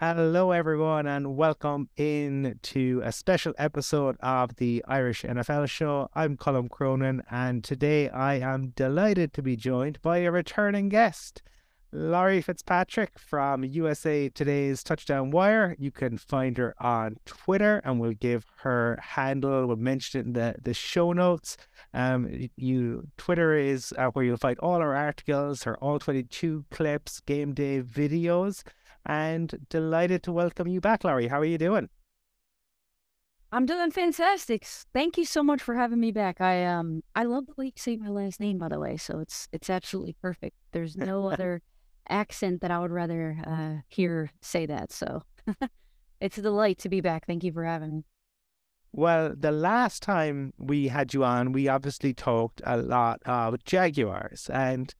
Hello, everyone, and welcome in to a special episode of the Irish NFL Show. I'm Colm Cronin, and today I am delighted to be joined by a returning guest, Laurie Fitzpatrick from USA Today's Touchdown Wire. You can find her on Twitter, and we'll give her handle. We'll mention it in the, the show notes. Um, you Twitter is uh, where you'll find all our articles, her all 22 clips, game day videos, and delighted to welcome you back, Laurie. How are you doing? I'm doing fantastic. Thank you so much for having me back. I um I love the way you say my last name, by the way. So it's it's absolutely perfect. There's no other accent that I would rather uh, hear say that. So it's a delight to be back. Thank you for having me. Well, the last time we had you on, we obviously talked a lot about Jaguars, and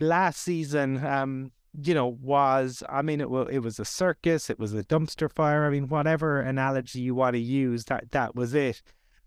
last season, um, you know, was I mean, it was it was a circus, it was a dumpster fire. I mean, whatever analogy you want to use, that that was it.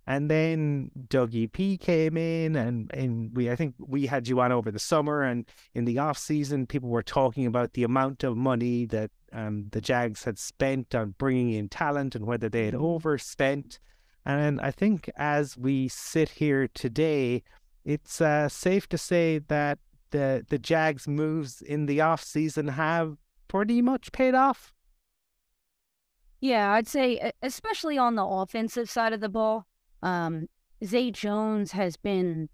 And then Dougie P came in, and, and we I think we had you on over the summer, and in the off season, people were talking about the amount of money that um, the Jags had spent on bringing in talent and whether they had mm-hmm. overspent. And I think as we sit here today, it's uh, safe to say that the the Jags moves in the off season have pretty much paid off. Yeah, I'd say especially on the offensive side of the ball. Um, Zay Jones has been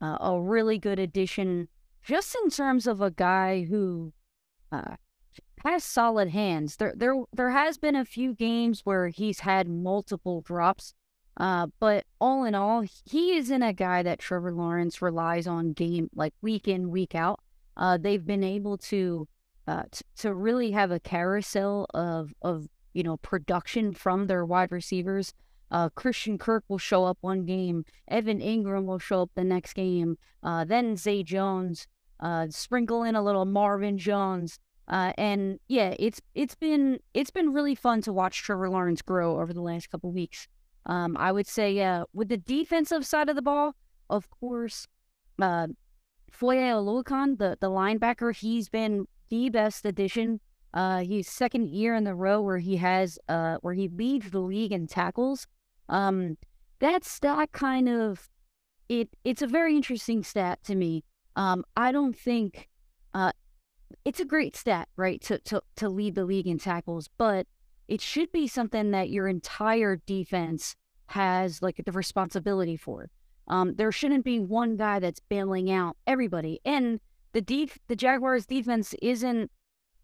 uh, a really good addition, just in terms of a guy who uh, has solid hands. There, there, there has been a few games where he's had multiple drops, uh, but all in all, he isn't a guy that Trevor Lawrence relies on game like week in, week out. Uh, they've been able to, uh, t- to really have a carousel of of you know production from their wide receivers. Uh, Christian Kirk will show up one game. Evan Engram will show up the next game. Uh, then Zay Jones. Uh, sprinkle in a little Marvin Jones. Uh, and yeah, it's it's been it's been really fun to watch Trevor Lawrence grow over the last couple weeks. Um, I would say uh, with the defensive side of the ball, of course, uh, Foye Oluokun, the the linebacker, he's been the best addition. Uh, he's second year in the row where he has uh where he leads the league in tackles. Um, that stat kind of it it's a very interesting stat to me. Um, I don't think uh, it's a great stat, right? To to to lead the league in tackles, but it should be something that your entire defense has like the responsibility for. Um, there shouldn't be one guy that's bailing out everybody, and the def- the Jaguars defense isn't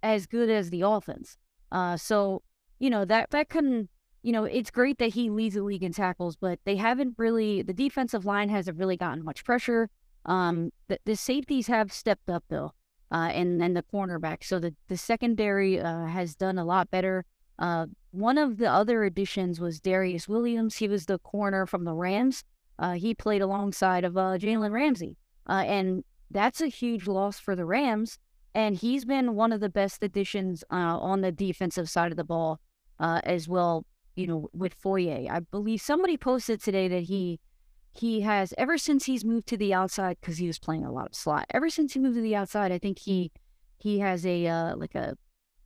as good as the offense. Uh, so you know that that can you know, it's great that he leads the league in tackles, but they haven't really, the defensive line hasn't really gotten much pressure. Um, the, the safeties have stepped up though, uh, and and the cornerback. So the the secondary uh, has done a lot better. Uh, one of the other additions was Darious Williams. He was the corner from the Rams. Uh, he played alongside of uh, Jalen Ramsey, uh, and that's a huge loss for the Rams. And he's been one of the best additions uh, on the defensive side of the ball uh, as well you know, with Foye. I believe somebody posted today that he he has ever since he's moved to the outside because he was playing a lot of slot. Ever since he moved to the outside, I think he he has a uh, like a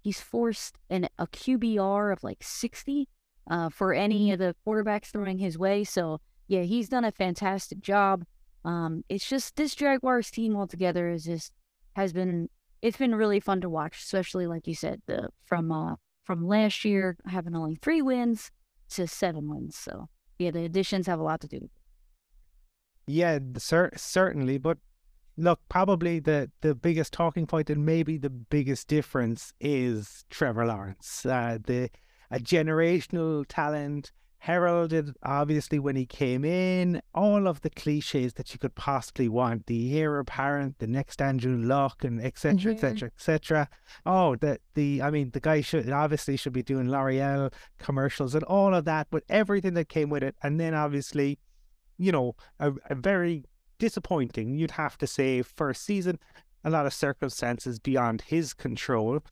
he's forced an a QBR of like sixty uh, for any mm-hmm. of the quarterbacks throwing his way. So yeah, he's done a fantastic job. Um, it's just this Jaguars team altogether is just has been it's been really fun to watch, especially like you said, the from uh, from last year having only three wins to seven wins. So yeah, the additions have a lot to do. Yeah, cer- certainly. But look, probably the, the biggest talking point and maybe the biggest difference is Trevor Lawrence. Uh, the a generational talent, heralded obviously when he came in, all of the cliches that you could possibly want, the heir apparent, the next Andrew Luck and etc. etc. etc. Oh, the the I mean the guy should obviously should be doing L'Oreal commercials and all of that, but everything that came with it. And then obviously, you know, a, a very disappointing, you'd have to say, first season, a lot of circumstances beyond his control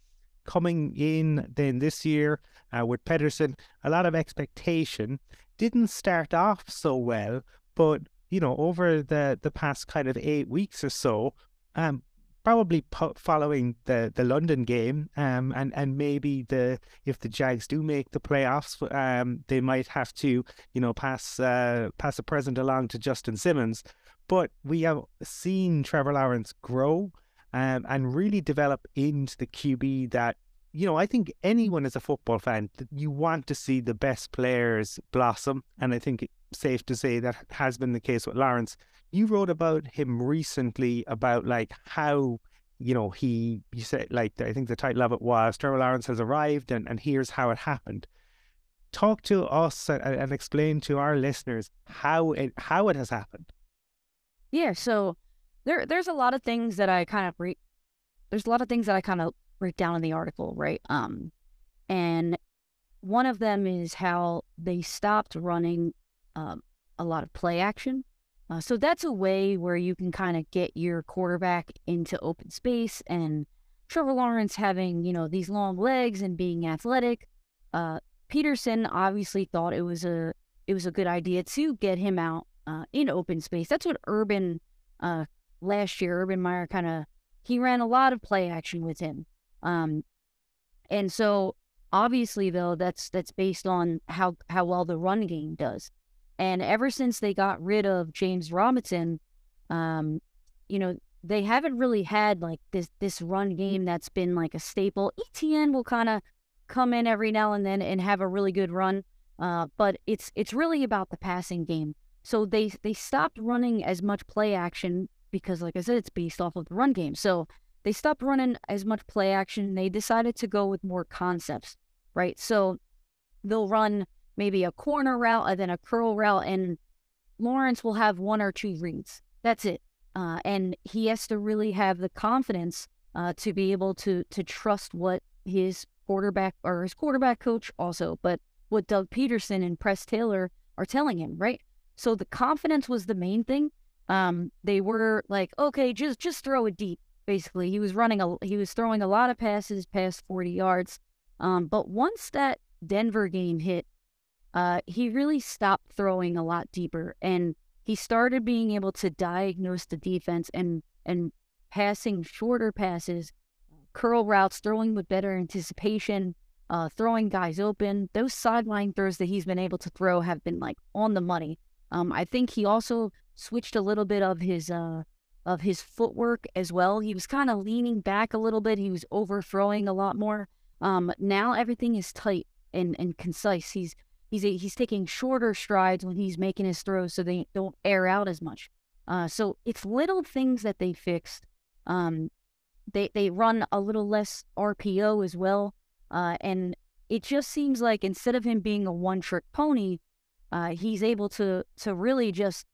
coming in then this year uh, with Pederson, a lot of expectation. Didn't start off so well, but you know, over the the past kind of eight weeks or so, um, probably po- following the, the London game, um, and and maybe the if the Jags do make the playoffs, um, they might have to you know pass uh, pass a present along to Justin Simmons. But we have seen Trevor Lawrence grow um, and really develop into the QB that you know, I think anyone as a football fan, you want to see the best players blossom. And I think it's safe to say that has been the case with Lawrence. You wrote about him recently about like how, you know, he, you said, like, I think the title of it was Trevor Lawrence has arrived and, and here's how it happened. Talk to us and, and explain to our listeners how it, how it has happened. Yeah. So there, there's a lot of things that I kind of re- there's a lot of things that I kind of break down in the article, right? Um, and one of them is how they stopped running um, a lot of play action. Uh, so that's a way where you can kind of get your quarterback into open space. And Trevor Lawrence having, you know, these long legs and being athletic, uh, Pederson obviously thought it was a it was a good idea to get him out uh, in open space. That's what Urban uh, last year, Urban Meyer kind of he ran a lot of play action with him. Um, and so obviously though that's that's based on how how well the run game does. And ever since they got rid of James Robinson, um, you know, they haven't really had like this this run game that's been like a staple. ETN will kind of come in every now and then and have a really good run, uh, but it's it's really about the passing game. So they they stopped running as much play action because, like I said, it's based off of the run game. So they stopped running as much play action. They decided to go with more concepts, right? So they'll run maybe a corner route and then a curl route, and Lawrence will have one or two reads. That's it. Uh, and he has to really have the confidence uh, to be able to to trust what his quarterback or his quarterback coach also, but what Doug Pederson and Press Taylor are telling him, right? So the confidence was the main thing. Um, they were like, okay, just just throw it deep basically. He was running a he was throwing a lot of passes past 40 yards. Um, but once that Denver game hit, uh, he really stopped throwing a lot deeper and he started being able to diagnose the defense and and passing shorter passes, curl routes, throwing with better anticipation, uh, throwing guys open. Those sideline throws that he's been able to throw have been like on the money. Um, I think he also switched a little bit of his uh, of his footwork as well. He was kind of leaning back a little bit. He was overthrowing a lot more. Um, now everything is tight and, and concise. He's he's a, he's taking shorter strides when he's making his throws, so they don't air out as much. Uh, so it's little things that they fixed. Um, they they run a little less RPO as well, uh, and it just seems like instead of him being a one trick pony, uh, he's able to to really just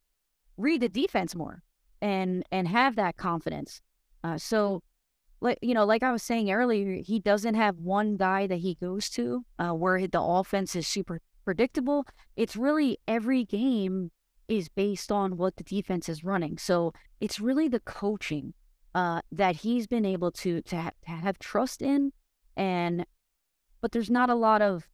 read the defense more and and have that confidence. Uh, so, like you know, like I was saying earlier, he doesn't have one guy that he goes to uh, where the offense is super predictable. It's really every game is based on what the defense is running. So it's really the coaching uh, that he's been able to to, ha- to have trust in, and but there's not a lot of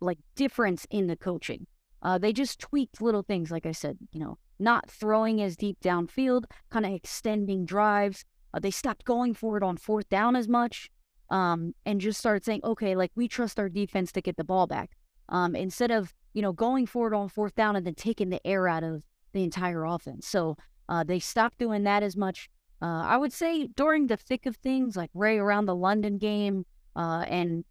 like difference in the coaching. Uh, they just tweaked little things, like I said, you know, not throwing as deep downfield, kind of extending drives. Uh, they stopped going for it on fourth down as much um, and just started saying, okay, like we trust our defense to get the ball back. Um, instead of, you know, going for it on fourth down and then taking the air out of the entire offense. So uh, they stopped doing that as much. Uh, I would say during the thick of things, like right around the London game, uh, and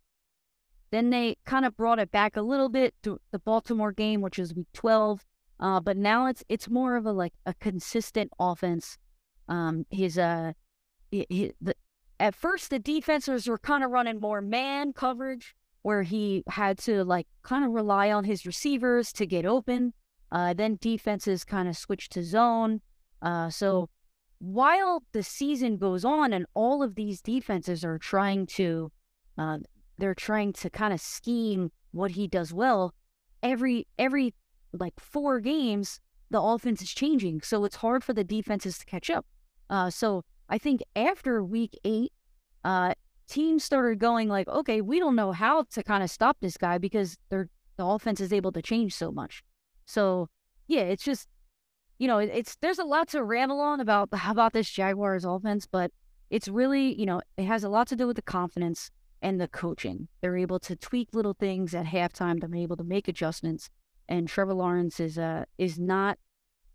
then they kind of brought it back a little bit to the Baltimore game, which is week 12. Uh, but now it's it's more of a like a consistent offense. Um, his uh, he, he, the, at first the defenses were kind of running more man coverage, where he had to like kind of rely on his receivers to get open. Uh, then defenses kind of switched to zone. Uh, so while the season goes on and all of these defenses are trying to, uh, they're trying to kind of scheme what he does well. Every every like four games, the offense is changing. So it's hard for the defenses to catch up. Uh, so I think after week eight, uh, teams started going like, okay, we don't know how to kind of stop this guy because they're, the offense is able to change so much. So yeah, it's just, you know, it's there's a lot to ramble on about about this Jaguars offense, but it's really, you know, it has a lot to do with the confidence and the coaching. They're able to tweak little things at halftime. They're able to make adjustments. And Trevor Lawrence is uh is not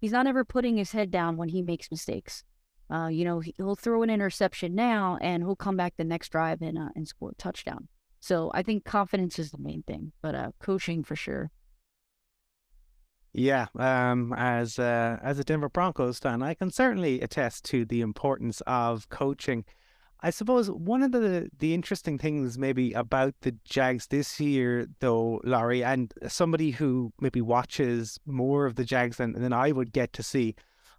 he's not ever putting his head down when he makes mistakes. Uh, you know, he'll throw an interception now and he'll come back the next drive and uh, and score a touchdown. So I think confidence is the main thing, but uh, coaching for sure. Yeah, um, as uh, as a Denver Broncos fan, I can certainly attest to the importance of coaching. I suppose one of the the interesting things maybe about the Jags this year, though, Laurie, and somebody who maybe watches more of the Jags than, than I would get to see,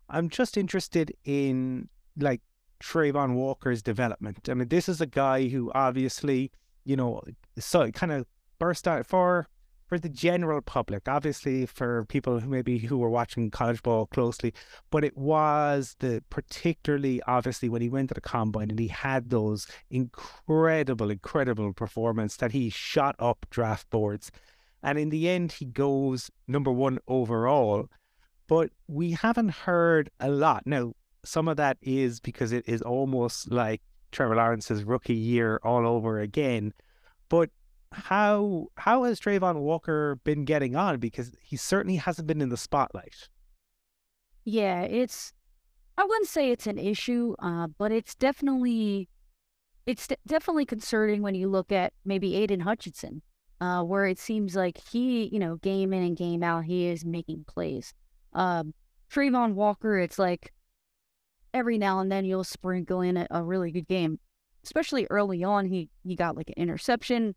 I'm just interested in like Travon Walker's development. I mean, this is a guy who obviously, you know, so kind of burst out for for the general public, obviously for people who maybe who were watching college ball closely, but it was the particularly obviously when he went to the combine and he had those incredible, incredible performance that he shot up draft boards. And in the end, he goes number one overall. But we haven't heard a lot. Now, some of that is because it is almost like Trevor Lawrence's rookie year all over again. But how how has Travon Walker been getting on? Because he certainly hasn't been in the spotlight. Yeah, it's I wouldn't say it's an issue, uh, but it's definitely it's definitely concerning when you look at maybe Aidan Hutchinson, uh, where it seems like he, you know, game in and game out, he is making plays. Um, Travon Walker, it's like every now and then you'll sprinkle in a, a really good game, especially early on. He he got like an interception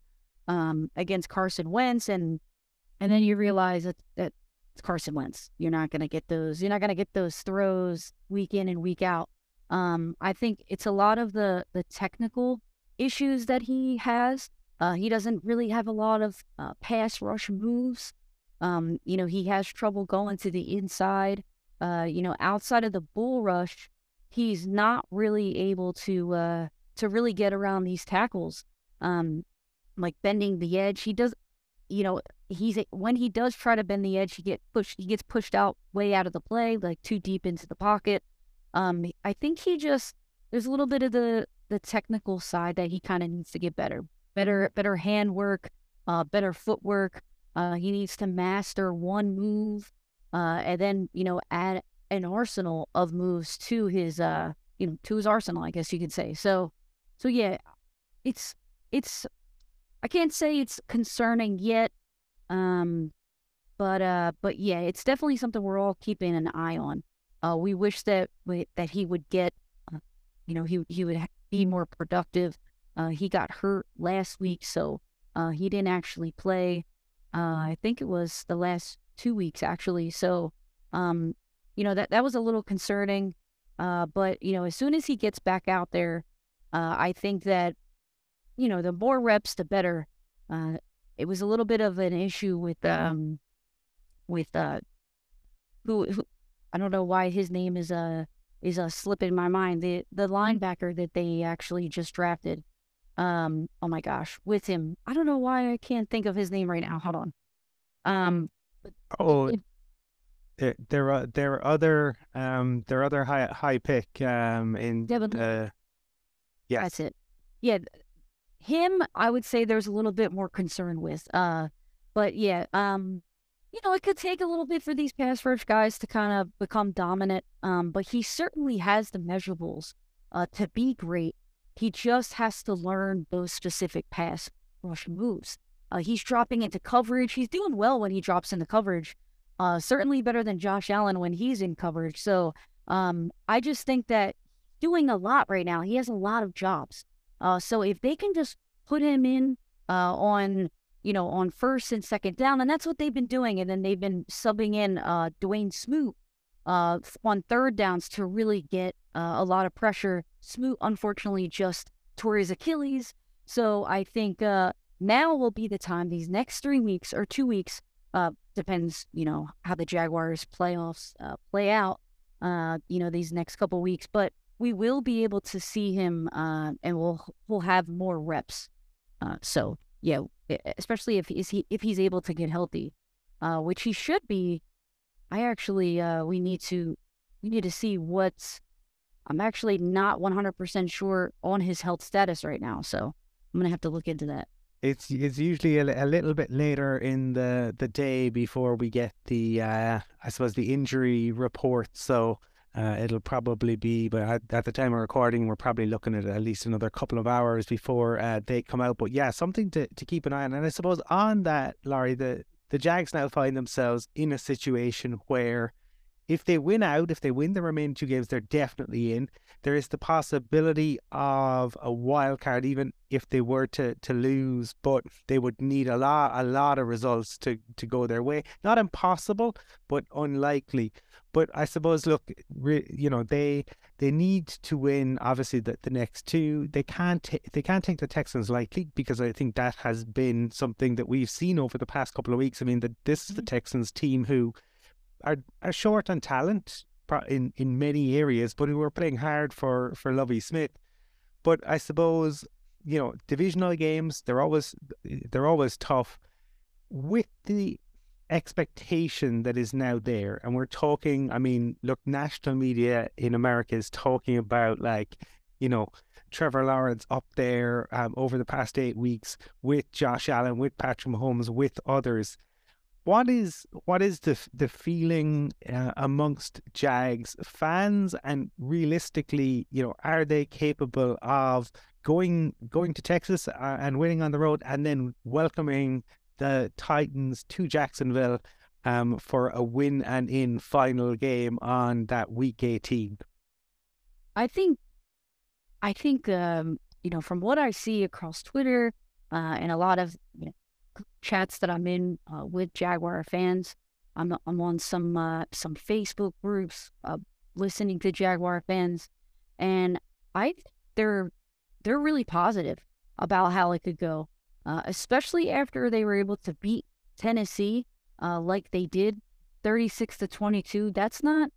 um, against Carson Wentz, and and then you realize that that it's Carson Wentz. You're not going to get those. You're not going to get those throws week in and week out. Um, I think it's a lot of the the technical issues that he has. Uh, he doesn't really have a lot of uh, pass rush moves. Um, you know, he has trouble going to the inside. Uh, you know, outside of the bull rush, he's not really able to uh, to really get around these tackles. Um, like bending the edge. He does, you know, he's when he does try to bend the edge, he get pushed. He gets pushed out way out of the play, like too deep into the pocket. Um, I think he just there's a little bit of the the technical side that he kind of needs to get better, better, better hand work, uh, better footwork. Uh, he needs to master one move, uh, and then you know add an arsenal of moves to his uh, you know, to his arsenal, I guess you could say. So, so yeah, it's it's I can't say it's concerning yet. Um, but uh, but yeah, it's definitely something we're all keeping an eye on. Uh, we wish that that he would get, uh, you know, he he would be more productive. Uh, he got hurt last week, so uh, he didn't actually play. Uh, I think it was the last two weeks actually. So, um, you know that that was a little concerning. Uh, but you know, as soon as he gets back out there, uh, I think that you know, the more reps, the better. Uh, it was a little bit of an issue with um with uh who, who I don't know why his name is uh is a uh, slip in my mind. The the linebacker that they actually just drafted. Um oh my gosh, with him. I don't know why I can't think of his name right now. Hold on. Um Oh it, there there are there are other um there are other high high pick um in Devin, uh yes. That's it. Yeah, him, I would say there's a little bit more concern with. Uh, but yeah, um, you know, it could take a little bit for these pass rush guys to kind of become dominant. Um, but he certainly has the measurables uh, to be great. He just has to learn those specific pass rush moves. Uh, he's dropping into coverage. He's doing well when he drops into coverage. Uh, certainly better than Josh Allen when he's in coverage. So um, I just think that doing a lot right now. He has a lot of jobs. Uh, so if they can just put him in uh, on, you know, on first and second down, and that's what they've been doing, and then they've been subbing in uh, Dawuane Smoot uh, on third downs to really get uh, a lot of pressure. Smoot, unfortunately, just tore his Achilles. So I think uh, now will be the time, these next three weeks or two weeks, uh, depends, you know, how the Jaguars playoffs uh, play out, uh, you know, these next couple weeks. But we will be able to see him uh, and we'll we'll have more reps. Uh, so yeah, especially if he's he, if he's able to get healthy, uh, which he should be. I actually uh, we need to we need to see what's I'm actually not 100% sure on his health status right now. So I'm to have to look into that. It's it's usually a, a little bit later in the, the day before we get the uh, I suppose the injury report. So uh, it'll probably be, but at, at, the time of recording, we're probably looking at at least another couple of hours before uh, they come out. But yeah, something to, to keep an eye on. And I suppose on that, Laurie, the the Jags now find themselves in a situation where if they win out, if they win the remaining two games, they're definitely in. There is the possibility of a wild card, even if they were to to lose, but they would need a lot a lot of results to to go their way. Not impossible, but unlikely. But I suppose, look, re, you know, they they need to win. Obviously, the, the next two, they can't t- they can't take the Texans lightly because I think that has been something that we've seen over the past couple of weeks. I mean, that this is the mm-hmm. Texans team who are, are short on talent in, in many areas, but who are playing hard for, for Lovie Smith. But I suppose, you know, divisional games, they're always they're always tough. With the expectation that is now there, and we're talking, I mean, look, national media in America is talking about like, you know, Trevor Lawrence up there um, over the past eight weeks with Josh Allen, with Patrick Mahomes, with others what is what is the the feeling uh, amongst Jags fans, and realistically, you know, are they capable of going going to Texas uh, and winning on the road, and then welcoming the Titans to Jacksonville um, for a win and in final game on that week eighteen? I think, I think, um, you know, from what I see across Twitter uh, and a lot of you know, chats that I'm in uh, with Jaguar fans. I'm I'm on some uh, some Facebook groups uh, listening to Jaguar fans, and I they're they're really positive about how it could go, uh, especially after they were able to beat Tennessee uh, like they did, thirty six to twenty two. That's not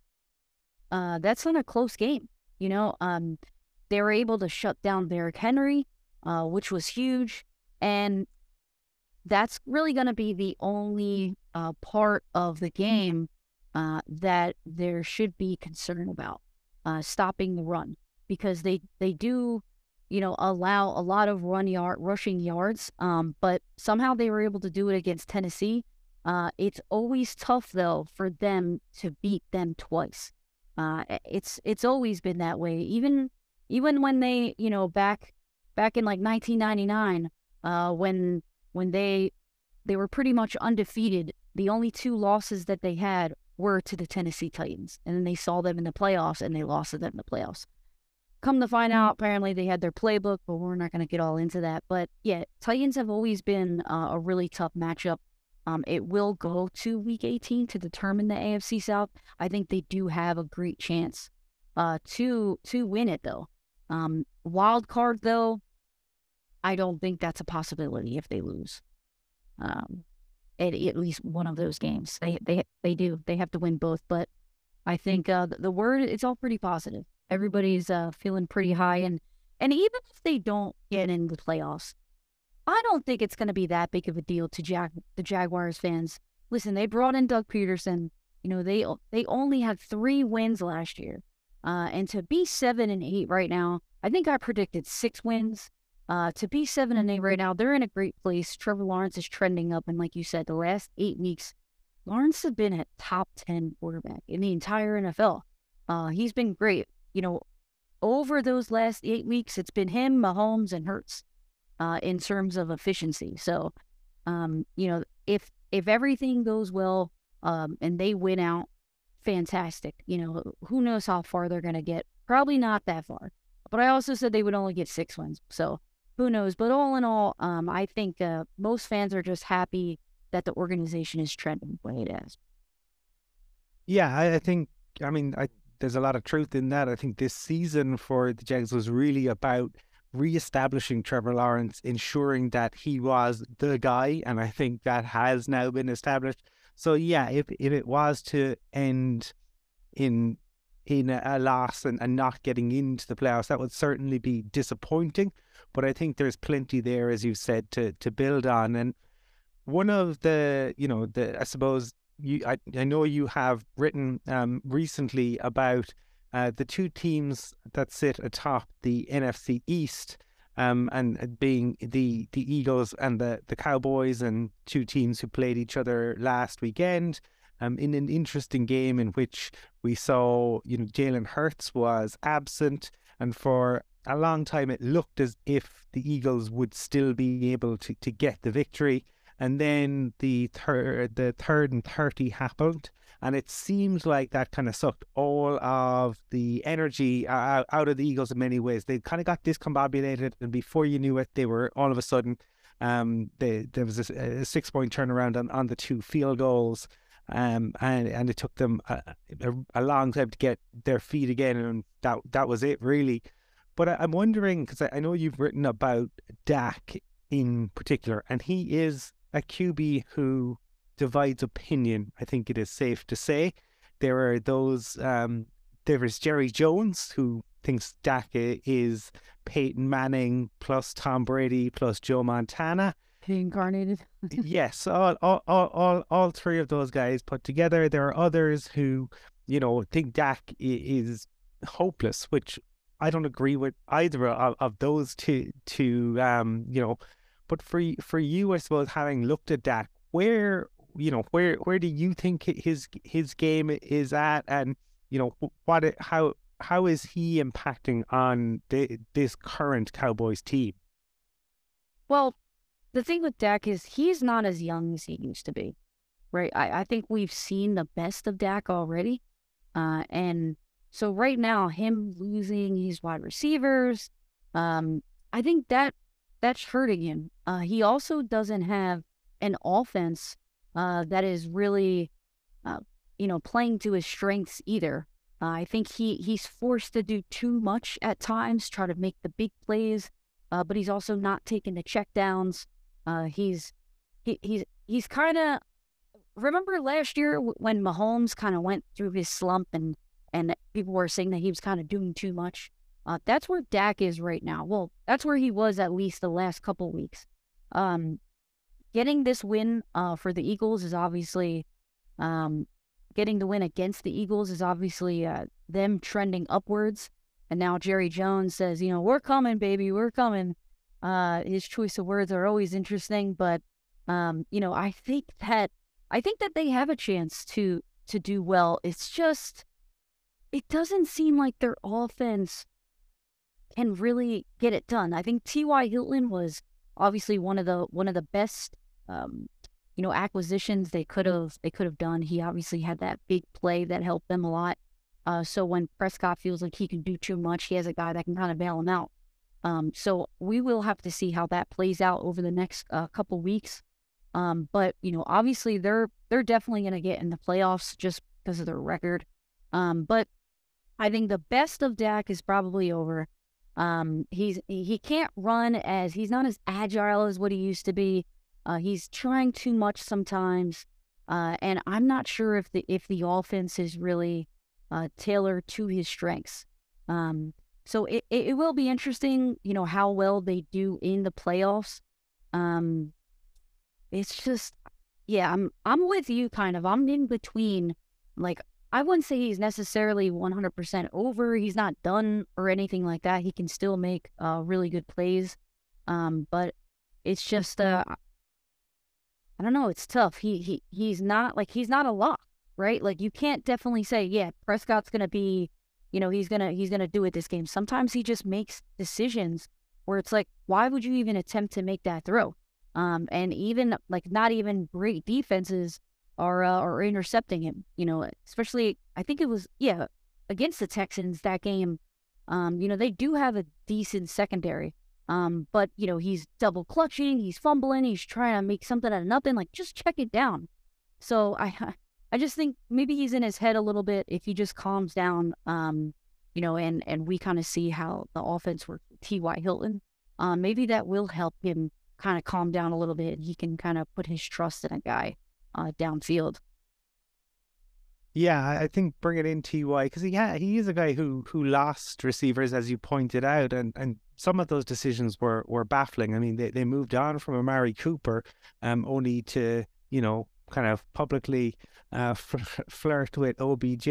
uh, that's not a close game, you know. Um, they were able to shut down Derrick Henry, which was huge, and that's really going to be the only uh, part of the game uh, that there should be concern about uh, stopping the run because they they do you know allow a lot of run yard rushing yards um, but somehow they were able to do it against Tennessee. Uh, it's always tough though for them to beat them twice. Uh, it's it's always been that way. Even even when they you know back back in like 1999 uh, when when they they were pretty much undefeated. The only two losses that they had were to the Tennessee Titans, and then they saw them in the playoffs and they lost to them in the playoffs. Come to find out, apparently they had their playbook, but we're not going to get all into that. But yeah, Titans have always been uh, a really tough matchup. Um, it will go to Week 18 to determine the AFC South. I think they do have a great chance uh, to to win it though. Um, wild card though, I don't think that's a possibility if they lose. Um, at, at least one of those games, they they they do. They have to win both. But I think uh, the, word it's all pretty positive. Everybody's uh, feeling pretty high, and and even if they don't get in the playoffs, I don't think it's going to be that big of a deal to Jag the Jaguars fans. Listen, they brought in Doug Pederson. You know they they only had three wins last year, uh, and to be seven and eight right now, I think I predicted six wins. Uh, to be seven and eight right now, they're in a great place. Trevor Lawrence is trending up, and like you said, the last eight weeks, Lawrence has been a top ten quarterback in the entire NFL. Uh, he's been great. You know, over those last eight weeks, it's been him, Mahomes, and Hurts uh, in terms of efficiency. So, um, you know, if if everything goes well um, and they win out, fantastic. You know, who knows how far they're going to get? Probably not that far. But I also said they would only get six wins. So who knows? But all in all, um, I think uh, most fans are just happy that the organization is trending the way it is. Yeah, I, I think. I mean, I, there's a lot of truth in that. I think this season for the Jags was really about re-establishing Trevor Lawrence, ensuring that he was the guy, and I think that has now been established. So yeah, if if it was to end in in a, a loss and, and not getting into the playoffs, that would certainly be disappointing. But I think there's plenty there, as you've said, to to build on. And one of the, you know, the I suppose you, I, I know you have written um, recently about uh, the two teams that sit atop the NFC East, um, and being the the Eagles and the the Cowboys, and two teams who played each other last weekend. Um, in an interesting game in which we saw, you know, Jalen Hurts was absent, and for a long time it looked as if the Eagles would still be able to, to get the victory. And then the third, the third and thirty happened, and it seemed like that kind of sucked all of the energy out, out of the Eagles in many ways. They kind of got discombobulated, and before you knew it, they were all of a sudden. Um, they, there was a, a six point turnaround on, on the two field goals. Um, and and it took them a, a, a, long time to get their feet again, and that that was it really. But I, am wondering because I, I, know you've written about Dak in particular, and he is a QB who divides opinion. I think it is safe to say there are those. Um, there is Jerry Jones who thinks Dak is Peyton Manning plus Tom Brady plus Joe Montana incarnated. yes, all, all, all, all, all three of those guys put together. There are others who, you know, think Dak is hopeless, which I don't agree with either of, of those two. To um, you know, but for for you, I suppose, having looked at Dak, where you know, where where do you think his his game is at, and you know, what how how is he impacting on the, this current Cowboys team? Well, the thing with Dak is he's not as young as he used to be, right? I, I think we've seen the best of Dak already. Uh, and so right now, him losing his wide receivers, um, I think that that's hurting him. Uh, he also doesn't have an offense uh, that is really, uh, you know, playing to his strengths either. Uh, I think he he's forced to do too much at times, try to make the big plays, uh, but he's also not taking the checkdowns. Uh, he's he, he's he's kind of remember last year when Mahomes kind of went through his slump and and people were saying that he was kind of doing too much. Uh, that's where Dak is right now. Well, that's where he was at least the last couple weeks. Um, getting this win uh, for the Eagles is obviously um, getting the win against the Eagles is obviously uh, them trending upwards. And now Jerry Jones says, you know, we're coming, baby, we're coming. Uh, his choice of words are always interesting, but um, you know, I think that I think that they have a chance to to do well. It's just it doesn't seem like their offense can really get it done. I think T.Y. Hilton was obviously one of the one of the best um, you know acquisitions they could have they could have done. He obviously had that big play that helped them a lot. Uh, so when Prescott feels like he can do too much, he has a guy that can kind of bail him out. Um, so we will have to see how that plays out over the next uh, couple weeks. Um, but you know, obviously they're they're definitely going to get in the playoffs just because of their record. Um, but I think the best of Dak is probably over. Um, he's he can't run as he's not as agile as what he used to be. Uh, he's trying too much sometimes, uh, and I'm not sure if the if the offense is really uh, tailored to his strengths. Um, so it, it will be interesting, you know, how well they do in the playoffs. Um, it's just, yeah, I'm I'm with you kind of. I'm in between. Like I wouldn't say he's necessarily 100% over. He's not done or anything like that. He can still make uh, really good plays. Um, but it's just, uh, I don't know. It's tough. He he he's not like he's not a lock, right? Like you can't definitely say, yeah, Prescott's gonna be you know, he's gonna he's gonna do it this game. Sometimes he just makes decisions where it's like, why would you even attempt to make that throw? Um, and even like not even great defenses are uh, are intercepting him. You know, especially I think it was yeah against the Texans that game. Um, you know, they do have a decent secondary. Um, but you know, he's double clutching, he's fumbling, he's trying to make something out of nothing. Like, just check it down. So I I just think maybe he's in his head a little bit. If he just calms down, um, you know, and and we kind of see how the offense works T.Y. Hilton, um, maybe that will help him kind of calm down a little bit. He can kind of put his trust in a guy uh, downfield. Yeah, I think bring it in Ty because yeah, he is a guy who who lost receivers as you pointed out, and and some of those decisions were were baffling. I mean, they, they moved on from Amari Cooper, um, only to you know kind of publicly uh, flirt with OBJ.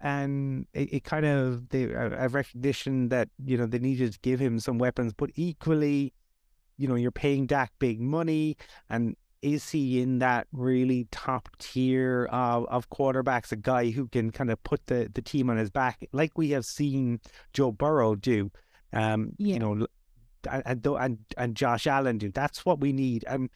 and it, it kind of they a recognition that you know they needed to give him some weapons, but equally, you know, you're paying Dak big money, and is he in that really top tier of, of quarterbacks, a guy who can kind of put the, the team on his back, like we have seen Joe Burrow do, um, yeah. you know, and, and and Josh Allen do. That's what we need. Um,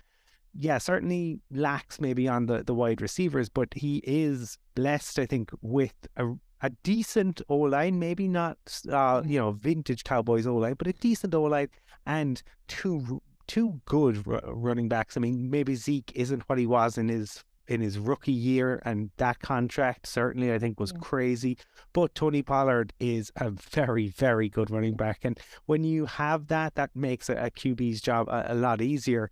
yeah, certainly lacks maybe on the, the wide receivers, but he is blessed, I think, with a, a decent O line, maybe not, uh, you know, vintage Cowboys O line, but a decent O line and two two good r- running backs. I mean, maybe Zeke isn't what he was in his in his rookie year, and that contract certainly I think was yeah. crazy. But Tony Pollard is a very, very good running back, and when you have that, that makes a, a QB's job a, a, lot easier.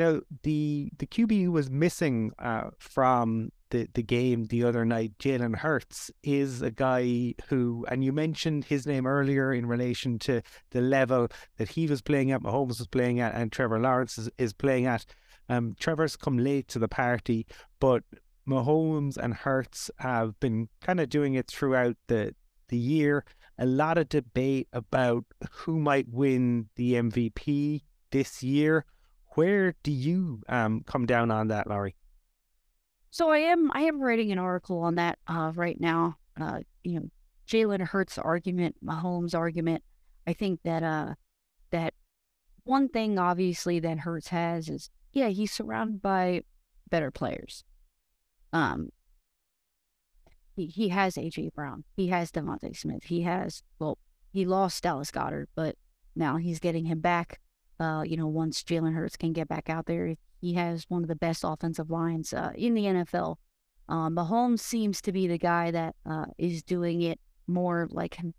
Now, the the QB who was missing uh, from the, the game the other night, Jalen Hurts, is a guy who, and you mentioned his name earlier in relation to the level that he was playing at, Mahomes was playing at, and Trevor Lawrence is, is playing at. Um, Trevor's come late to the party, but Mahomes and Hurts have been kind of doing it throughout the the year. A lot of debate about who might win the MVP this year. Where do you um, come down on that, Laurie? So I am I am writing an article on that uh, right now. Uh, you know, Jalen Hurts argument, Mahomes argument. I think that uh, that one thing obviously that Hurts has is yeah he's surrounded by better players. Um, he he has AJ Brown, he has DeVonta Smith, he has well he lost Dallas Goedert, but now he's getting him back. Uh, you know, once Jalen Hurts can get back out there, he has one of the best offensive lines uh, in the NFL. Um, Mahomes seems to be the guy that uh, is doing it more like him,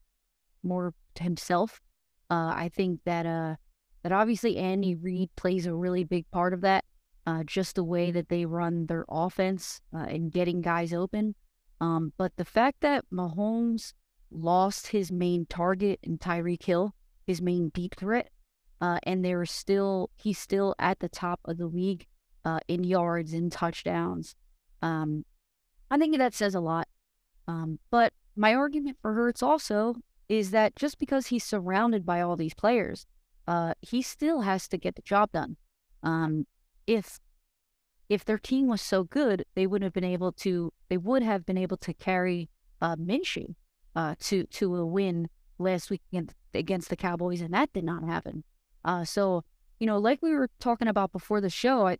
more himself. Uh, I think that uh, that obviously Andy Reid plays a really big part of that. Uh, just the way that they run their offense and getting guys open. Um, but the fact that Mahomes lost his main target in Tyreek Hill, his main deep threat, uh, and they're still he's still at the top of the league uh, in yards and touchdowns. Um, I think that says a lot. Um, but my argument for Hurts also is that just because he's surrounded by all these players, uh, he still has to get the job done. Um, if if their team was so good, they would have been able to they would have been able to carry uh, Minshew uh, to to a win last week against the Cowboys, and that did not happen. Uh, so, you know, like we were talking about before the show, I,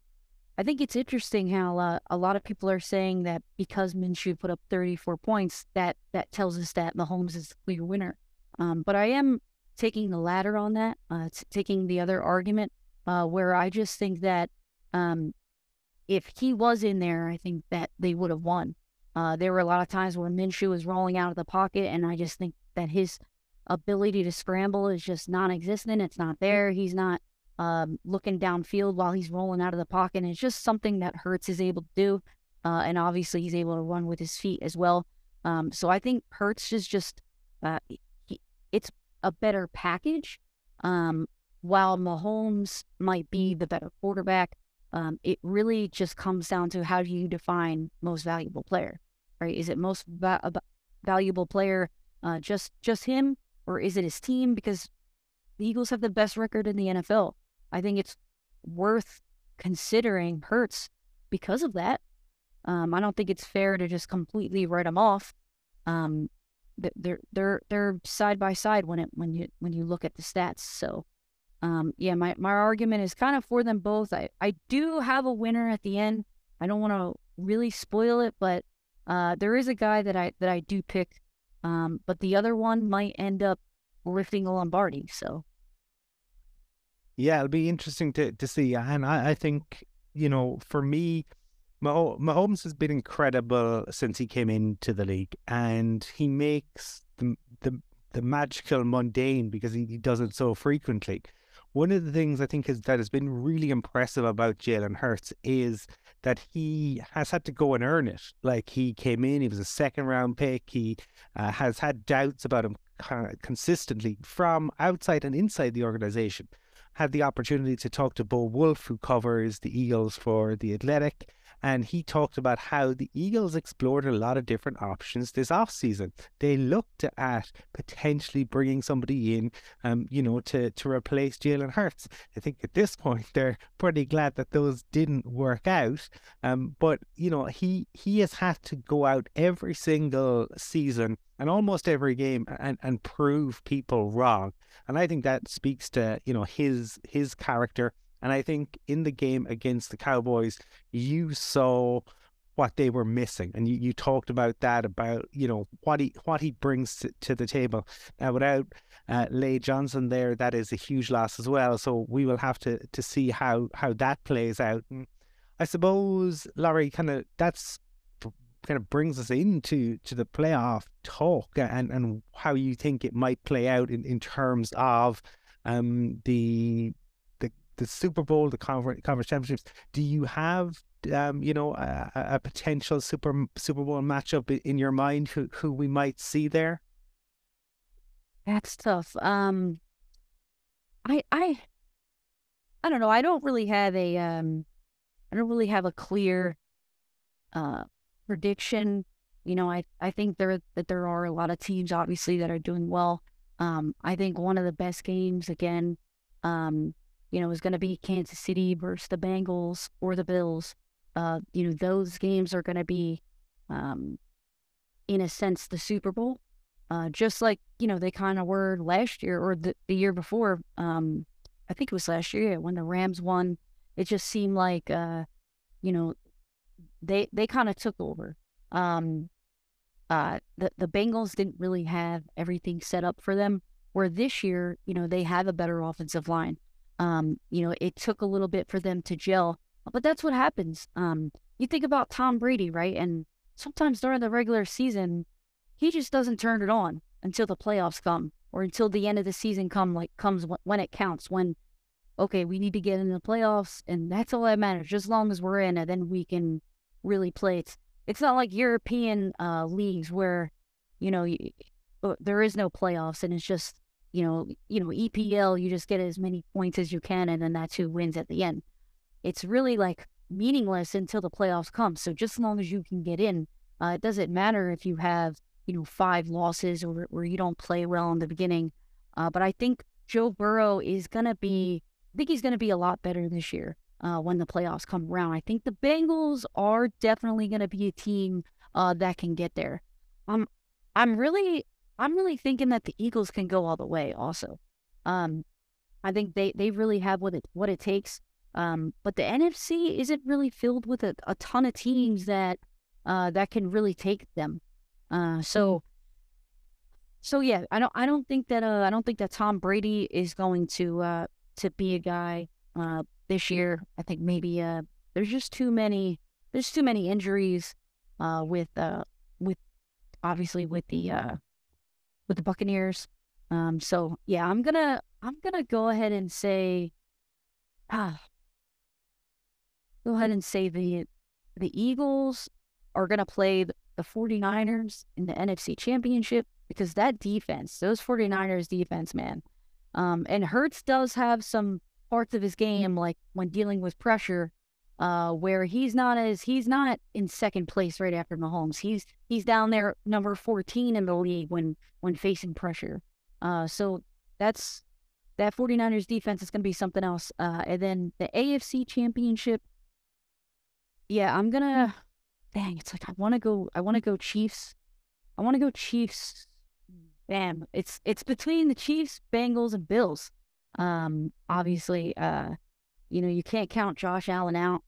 I think it's interesting how uh, a lot of people are saying that because Minshew put up 34 points, that that tells us that Mahomes is the clear winner. Um, but I am taking the latter on that, uh, taking the other argument, uh, where I just think that um, if he was in there, I think that they would have won. Uh, there were a lot of times where Minshew was rolling out of the pocket, and I just think that his ability to scramble is just non-existent. It's not there. He's not um, looking downfield while he's rolling out of the pocket. And it's just something that Hurts is able to do. Uh, and obviously, he's able to run with his feet as well. Um, so I think Hurts is just uh, he, it's a better package. Um, while Mahomes might be the better quarterback, um, it really just comes down to how do you define most valuable player, right? Is it most va- valuable player uh, just just him, or is it his team? Because the Eagles have the best record in the NFL. I think it's worth considering Hurts because of that. Um, I don't think it's fair to just completely write them off. Um, they're they're they're side by side when it when you when you look at the stats. So, um, yeah, my my argument is kind of for them both. I I do have a winner at the end. I don't want to really spoil it, but uh, there is a guy that I that I do pick um, but the other one might end up lifting a Lombardi. So, yeah, it'll be interesting to to see. And I, I think you know, for me, Mah- Mahomes has been incredible since he came into the league, and he makes the the the magical mundane because he, he does it so frequently. One of the things I think is that has been really impressive about Jalen Hurts is that he has had to go and earn it. Like he came in, he was a second round pick. He uh, has had doubts about him consistently from outside and inside the organization. Had the opportunity to talk to Bo Wulf, who covers the Eagles for the Athletic, And he talked about how the Eagles explored a lot of different options this offseason. They looked at potentially bringing somebody in, um, you know, to, to replace Jalen Hurts. I think at this point they're pretty glad that those didn't work out. Um, but, you know, he, he has had to go out every single season and almost every game and, and prove people wrong. And I think that speaks to, you know, his his character. And I think in the game against the Cowboys, you saw what they were missing. And you, you talked about that, about, you know, what he what he brings to, to the table. Now without uh, Lane Johnson there, that is a huge loss as well. So we will have to to see how how that plays out. And I suppose, Laurie, kind of that's kind of brings us into to the playoff talk and and how you think it might play out in, in terms of um the the Super Bowl, the conference, conference championships. Do you have um you know a, a potential Super Super Bowl matchup in your mind who who we might see there? That's tough. Um, I I I don't know. I don't really have a um, I don't really have a clear uh prediction. You know, I, I think there that there are a lot of teams obviously that are doing well. Um, I think one of the best games again, um, you know, is going to be Kansas City versus the Bengals or the Bills. Uh, you know, those games are going to be, um, in a sense, the Super Bowl. Uh, just like you know they kind of were last year or the, the year before. Um, I think it was last year when the Rams won. It just seemed like, uh, you know, they they kind of took over. Um, uh, the the Bengals didn't really have everything set up for them. Where this year, you know, they have a better offensive line. Um, you know, it took a little bit for them to gel, but that's what happens. Um, you think about Tom Brady, right? And sometimes during the regular season, he just doesn't turn it on until the playoffs come or until the end of the season come like comes when it counts when okay we need to get in the playoffs and that's all that matters just as long as we're in and then we can really play. It's it's not like European uh, leagues where you know you, uh, there is no playoffs and it's just you know you know EPL. You just get as many points as you can, and then that's who wins at the end. It's really like meaningless until the playoffs come. So just as long as you can get in, uh, it doesn't matter if you have you know five losses or or you don't play well in the beginning. Uh, but I think Joe Burrow is gonna be. I think he's gonna be a lot better this year uh, when the playoffs come around. I think the Bengals are definitely to be a team uh, that can get there. Um, I'm really, I'm really thinking that the Eagles can go all the way. Also, um, I think they they really have what it what it takes. Um, but the NFC isn't really filled with a, a ton of teams that uh, that can really take them. Uh, so. So yeah, I don't. I don't think that. Uh, I don't think that Tom Brady is going to uh, to be a guy uh, this year. I think maybe uh, there's just too many there's too many injuries uh, with uh, with obviously with the uh, with the Buccaneers. Um, so yeah, I'm gonna I'm gonna go ahead and say ah go ahead and say the the Eagles are gonna play the, the 49ers in the NFC Championship because that defense, those 49ers defense, man. Um, and Hurts does have some parts of his game, like when dealing with pressure, uh, where he's not as he's not in second place right after Mahomes. He's he's down there number fourteen in the league when when facing pressure. Uh, so that's that 49ers defense is going to be something else. Uh, and then the AFC Championship. Yeah, I'm gonna. Dang, it's like I want to go. I want to go Chiefs. I want to go Chiefs. Damn, it's it's between the Chiefs, Bengals, and Bills. Um, obviously, uh, you know, you can't count Josh Allen out.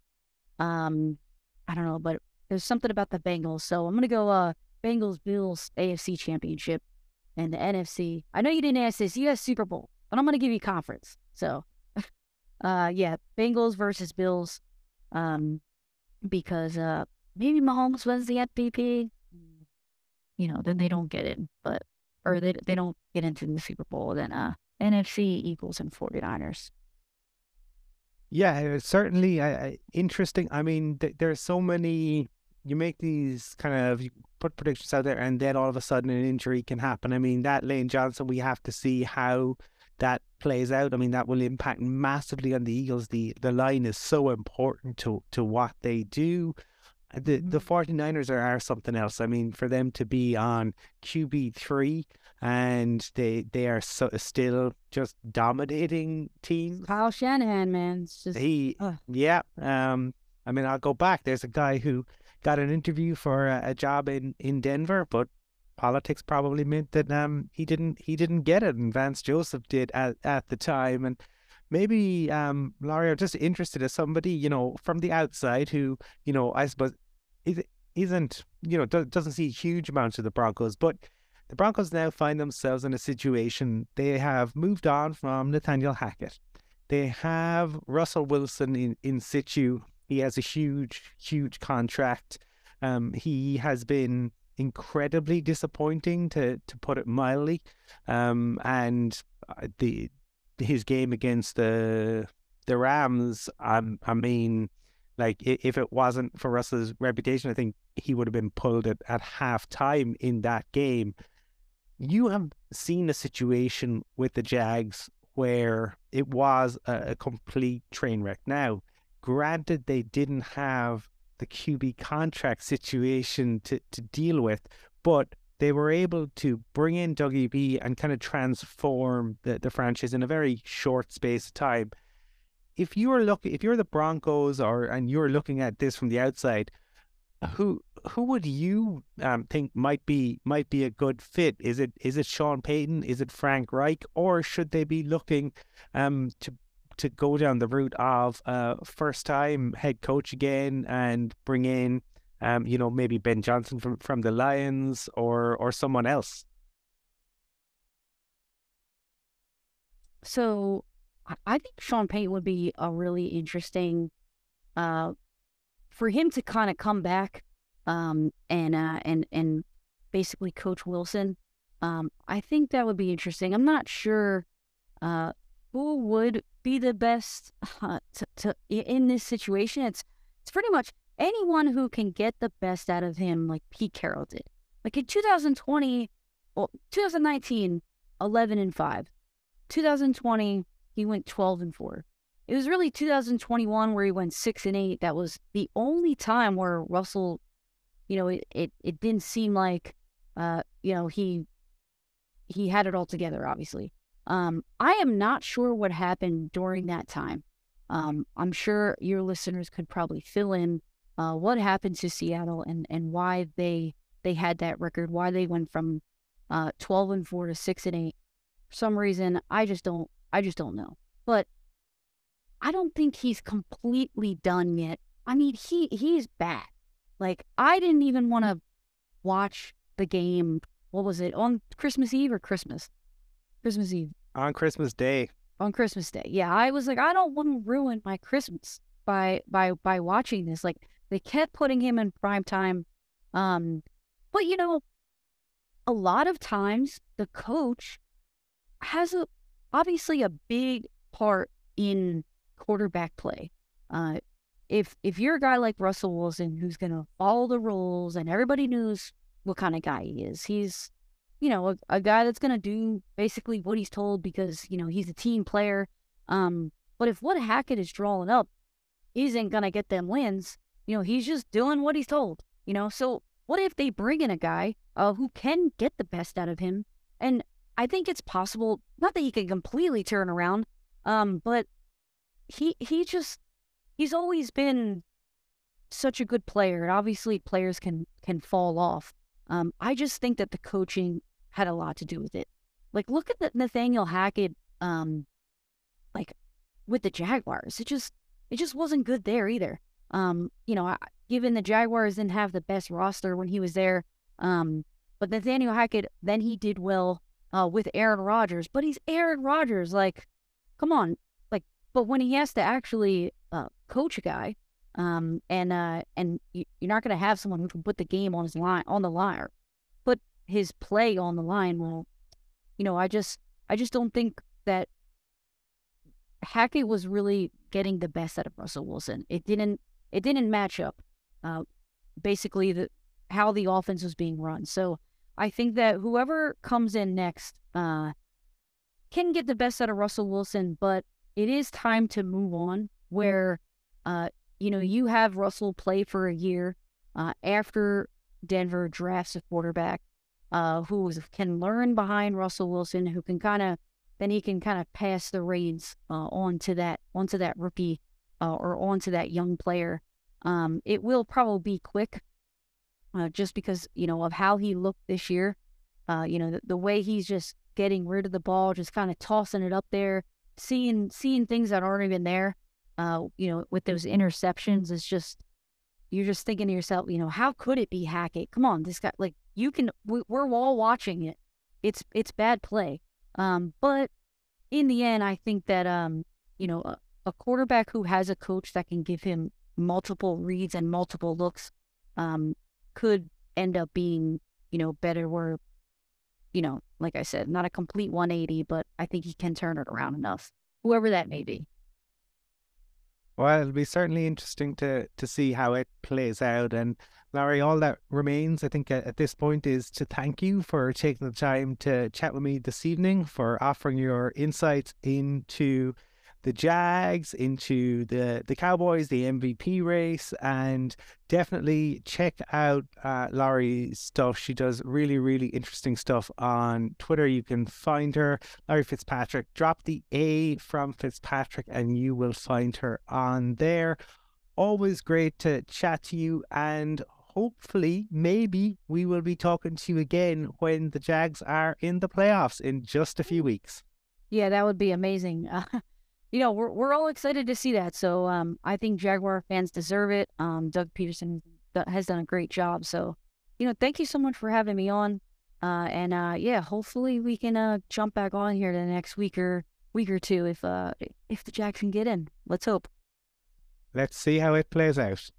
Um, I don't know, but there's something about the Bengals. So I'm gonna go uh Bengals Bills AFC Championship and the NFC. I know you didn't ask this, you asked Super Bowl, but I'm gonna give you conference. So uh yeah, Bengals versus Bills. Um because uh maybe Mahomes wins the MVP. You know, then they don't get it, but or they they don't get into the Super Bowl, then uh NFC Eagles and 49ers. Yeah, certainly uh, interesting. I mean, th- there's so many. You make these kind of you put predictions out there, and then all of a sudden an injury can happen. I mean, that Lane Johnson, we have to see how that plays out. I mean, that will impact massively on the Eagles. The the line is so important to to what they do. The the 49ers are, are something else. I mean, for them to be on QB three and they they are so, still just dominating teams. Kyle Shanahan, man, it's just He, yeah. Um, I mean, I'll go back. There's a guy who got an interview for a, a job in in Denver, but politics probably meant that um he didn't he didn't get it, and Vance Joseph did at at the time, and maybe um Laurie, I'm just interested as somebody you know from the outside who you know I suppose is isn't you know do, doesn't see huge amounts of the Broncos, but the Broncos now find themselves in a situation they have moved on from Nathaniel Hackett. They have Russell Wilson in, in situ. He has a huge, huge contract. Um, he has been incredibly disappointing to to put it mildly. Um, and uh, the his game against the the Rams, I mean, like if it wasn't for Russell's reputation, I think he would have been pulled at, at half time in that game. You have seen a situation with the Jags where it was a, a complete train wreck. Now, granted, they didn't have the QB contract situation to, to deal with, but they were able to bring in Dougie B and kind of transform the, the franchise in a very short space of time. If you are looking, if you're the Broncos or and you're looking at this from the outside, who who would you um, think might be might be a good fit? Is it is it Sean Payton? Is it Frank Reich? Or should they be looking um, to to go down the route of uh, first time head coach again and bring in um, you know, maybe Ben Johnson from, from the Lions or or someone else? So I think Sean Payton would be a really interesting uh, for him to kind of come back um, and uh, and and basically coach Wilson. Um, I think that would be interesting. I'm not sure uh, who would be the best uh, to, to in this situation. It's it's pretty much anyone who can get the best out of him, like Pete Carroll did. Like in 2020, well, 2019, 11 and 5. 2020, he went 12 and 4. It was really 2021 where he went 6 and 8. That was the only time where Russell, you know, it, it, it didn't seem like, uh, you know, he he had it all together, obviously. Um, I am not sure what happened during that time. Um, I'm sure your listeners could probably fill in uh, what happened to Seattle and, and why they they had that record, why they went from uh, 12 and 4 to 6 and 8. For some reason, I just don't I just don't know. But I don't think he's completely done yet. I mean, he he's bad. Like I didn't even want to watch the game. What was it on Christmas Eve or Christmas? Christmas Eve. On Christmas Day. On Christmas Day. Yeah, I was like, I don't want to ruin my Christmas by by by watching this. Like they kept putting him in prime time. Um, but you know, a lot of times the coach has a obviously a big part in quarterback play. Uh, if if you're a guy like Russell Wilson who's gonna follow the rules and everybody knows what kind of guy he is, he's you know a, a guy that's gonna do basically what he's told because you know he's a team player. Um, but if what Hackett is drawing up isn't gonna get them wins, you know, he's just doing what he's told, you know? So what if they bring in a guy uh, who can get the best out of him? And I think it's possible, not that he can completely turn around, um, but he he just he's always been such a good player. And obviously players can can fall off. Um, I just think that the coaching had a lot to do with it. Like look at the Nathaniel Hackett um like with the Jaguars. It just it just wasn't good there either. Um, you know, given the Jaguars didn't have the best roster when he was there, um, but Nathaniel Hackett, then he did well uh, with Aaron Rodgers. But he's Aaron Rodgers. Like, come on. Like, but when he has to actually uh, coach a guy, um, and uh, and you're not going to have someone who can put the game on his line on the line, put his play on the line. Well, you know, I just I just don't think that Hackett was really getting the best out of Russell Wilson. It didn't it didn't match up. Uh, basically, the how the offense was being run. So I think that whoever comes in next uh, can get the best out of Russell Wilson, but it is time to move on. Where uh, you know you have Russell play for a year, uh, after Denver drafts a quarterback uh, who can learn behind Russell Wilson, who can kind of then he can kind of pass the reins uh, on to that onto that rookie uh, or onto that young player. Um, it will probably be quick, uh, just because you know of how he looked this year. Uh, you know the, the way he's just getting rid of the ball, just kind of tossing it up there, seeing seeing things that aren't even there. Uh, you know, with those interceptions, it's just you're just thinking to yourself, you know, how could it be Hackett? Come on, this guy, like you can, we, are all watching it. It's it's bad play. Um, but in the end, I think that um, you know, a, quarterback who has a coach that can give him multiple reads and multiple looks, um, could end up being, you know, better. Where, you know, like I said, not a complete 180, but I think he can turn it around enough, whoever that may be. Well, it'll be certainly interesting to to see how it plays out. And Larry, all that remains, I think, at, at, this point, is to thank you for taking the time to chat with me this evening, for offering your insights into the Jags, into the the Cowboys, the MVP race, and definitely check out uh, Laurie's stuff. She does really, really interesting stuff on Twitter. You can find her, Laurie Fitzpatrick. Drop the A from Fitzpatrick, and you will find her on there. Always great to chat to you, and hopefully, maybe we will be talking to you again when the Jags are in the playoffs in just a few weeks. Yeah, that would be amazing. Uh, you know, we're we're all excited to see that. So um, I think Jaguar fans deserve it. Um, Doug Pederson has done a great job. So, you know, thank you so much for having me on. Uh, and uh, yeah, hopefully we can uh, jump back on here the next week or week or two if uh if the Jags can get in. Let's hope. Let's see how it plays out.